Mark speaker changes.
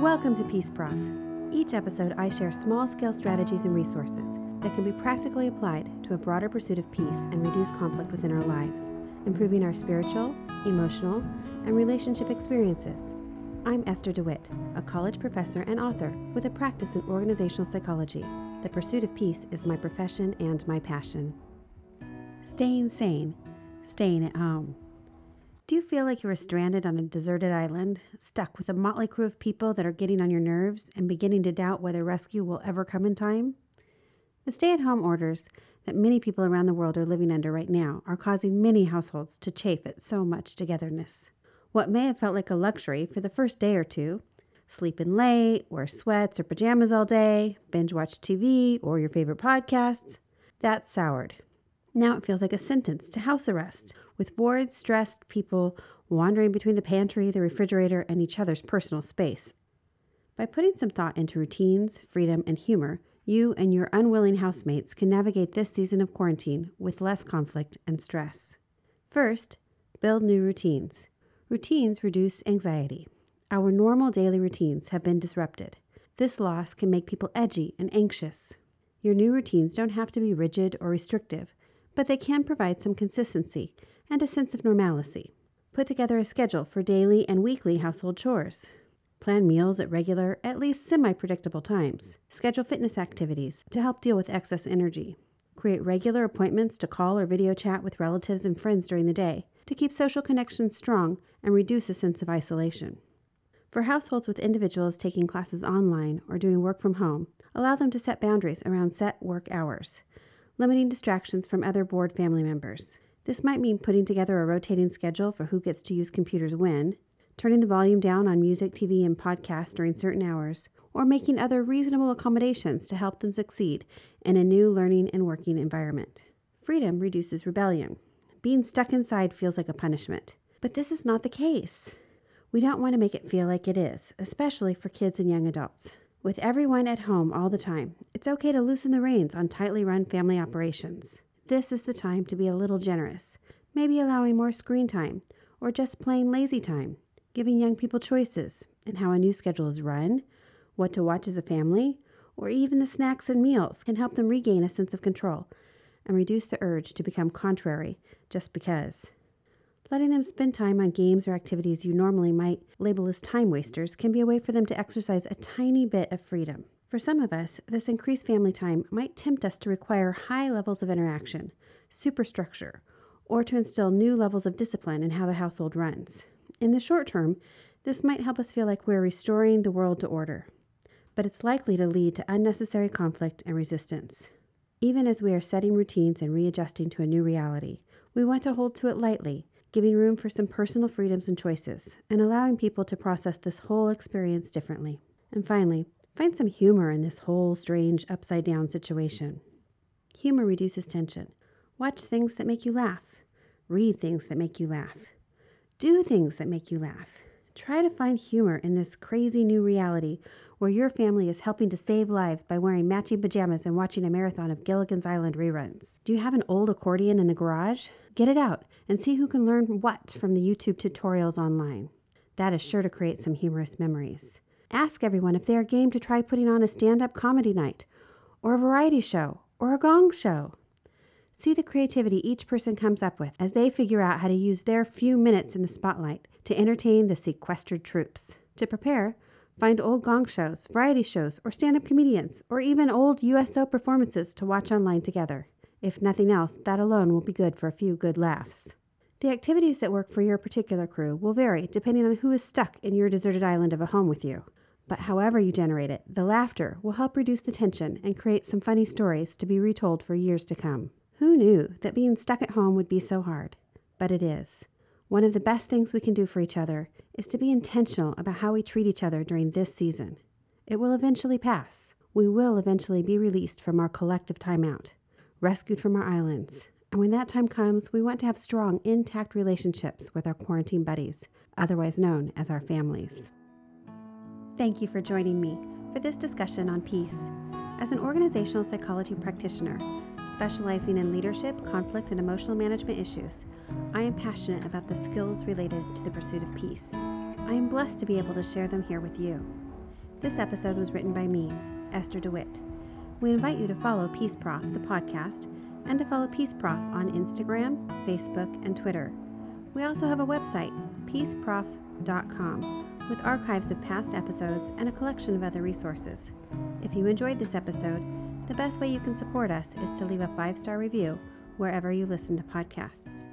Speaker 1: Welcome to Peace Prof. Each episode, I share small scale strategies and resources that can be practically applied to a broader pursuit of peace and reduce conflict within our lives, improving our spiritual, emotional, and relationship experiences. I'm Esther DeWitt, a college professor and author with a practice in organizational psychology. The pursuit of peace is my profession and my passion. Staying sane, staying at home. Do you feel like you are stranded on a deserted island, stuck with a motley crew of people that are getting on your nerves and beginning to doubt whether rescue will ever come in time? The stay at home orders that many people around the world are living under right now are causing many households to chafe at so much togetherness. What may have felt like a luxury for the first day or two sleep in late, wear sweats or pajamas all day, binge watch TV or your favorite podcasts that's soured. Now it feels like a sentence to house arrest with bored, stressed people wandering between the pantry, the refrigerator, and each other's personal space. By putting some thought into routines, freedom, and humor, you and your unwilling housemates can navigate this season of quarantine with less conflict and stress. First, build new routines. Routines reduce anxiety. Our normal daily routines have been disrupted. This loss can make people edgy and anxious. Your new routines don't have to be rigid or restrictive, but they can provide some consistency and a sense of normalcy. Put together a schedule for daily and weekly household chores. Plan meals at regular, at least semi predictable times. Schedule fitness activities to help deal with excess energy. Create regular appointments to call or video chat with relatives and friends during the day to keep social connections strong and reduce a sense of isolation. For households with individuals taking classes online or doing work from home, allow them to set boundaries around set work hours, limiting distractions from other bored family members. This might mean putting together a rotating schedule for who gets to use computers when, turning the volume down on music, TV, and podcasts during certain hours, or making other reasonable accommodations to help them succeed in a new learning and working environment. Freedom reduces rebellion. Being stuck inside feels like a punishment. But this is not the case. We don't want to make it feel like it is, especially for kids and young adults. With everyone at home all the time, it's okay to loosen the reins on tightly run family operations. This is the time to be a little generous, maybe allowing more screen time or just plain lazy time, giving young people choices in how a new schedule is run, what to watch as a family, or even the snacks and meals can help them regain a sense of control and reduce the urge to become contrary just because. Letting them spend time on games or activities you normally might label as time wasters can be a way for them to exercise a tiny bit of freedom. For some of us, this increased family time might tempt us to require high levels of interaction, superstructure, or to instill new levels of discipline in how the household runs. In the short term, this might help us feel like we're restoring the world to order, but it's likely to lead to unnecessary conflict and resistance. Even as we are setting routines and readjusting to a new reality, we want to hold to it lightly, giving room for some personal freedoms and choices, and allowing people to process this whole experience differently. And finally, Find some humor in this whole strange upside down situation. Humor reduces tension. Watch things that make you laugh. Read things that make you laugh. Do things that make you laugh. Try to find humor in this crazy new reality where your family is helping to save lives by wearing matching pajamas and watching a marathon of Gilligan's Island reruns. Do you have an old accordion in the garage? Get it out and see who can learn what from the YouTube tutorials online. That is sure to create some humorous memories. Ask everyone if they are game to try putting on a stand up comedy night, or a variety show, or a gong show. See the creativity each person comes up with as they figure out how to use their few minutes in the spotlight to entertain the sequestered troops. To prepare, find old gong shows, variety shows, or stand up comedians, or even old USO performances to watch online together. If nothing else, that alone will be good for a few good laughs. The activities that work for your particular crew will vary depending on who is stuck in your deserted island of a home with you. But however you generate it, the laughter will help reduce the tension and create some funny stories to be retold for years to come. Who knew that being stuck at home would be so hard? But it is. One of the best things we can do for each other is to be intentional about how we treat each other during this season. It will eventually pass. We will eventually be released from our collective timeout, rescued from our islands. And when that time comes, we want to have strong, intact relationships with our quarantine buddies, otherwise known as our families. Thank you for joining me for this discussion on peace. As an organizational psychology practitioner, specializing in leadership, conflict, and emotional management issues, I am passionate about the skills related to the pursuit of peace. I am blessed to be able to share them here with you. This episode was written by me, Esther DeWitt. We invite you to follow Peace Prof, the podcast, and to follow Peace Prof on Instagram, Facebook, and Twitter. We also have a website, peaceprof.com, with archives of past episodes and a collection of other resources. If you enjoyed this episode, the best way you can support us is to leave a five star review wherever you listen to podcasts.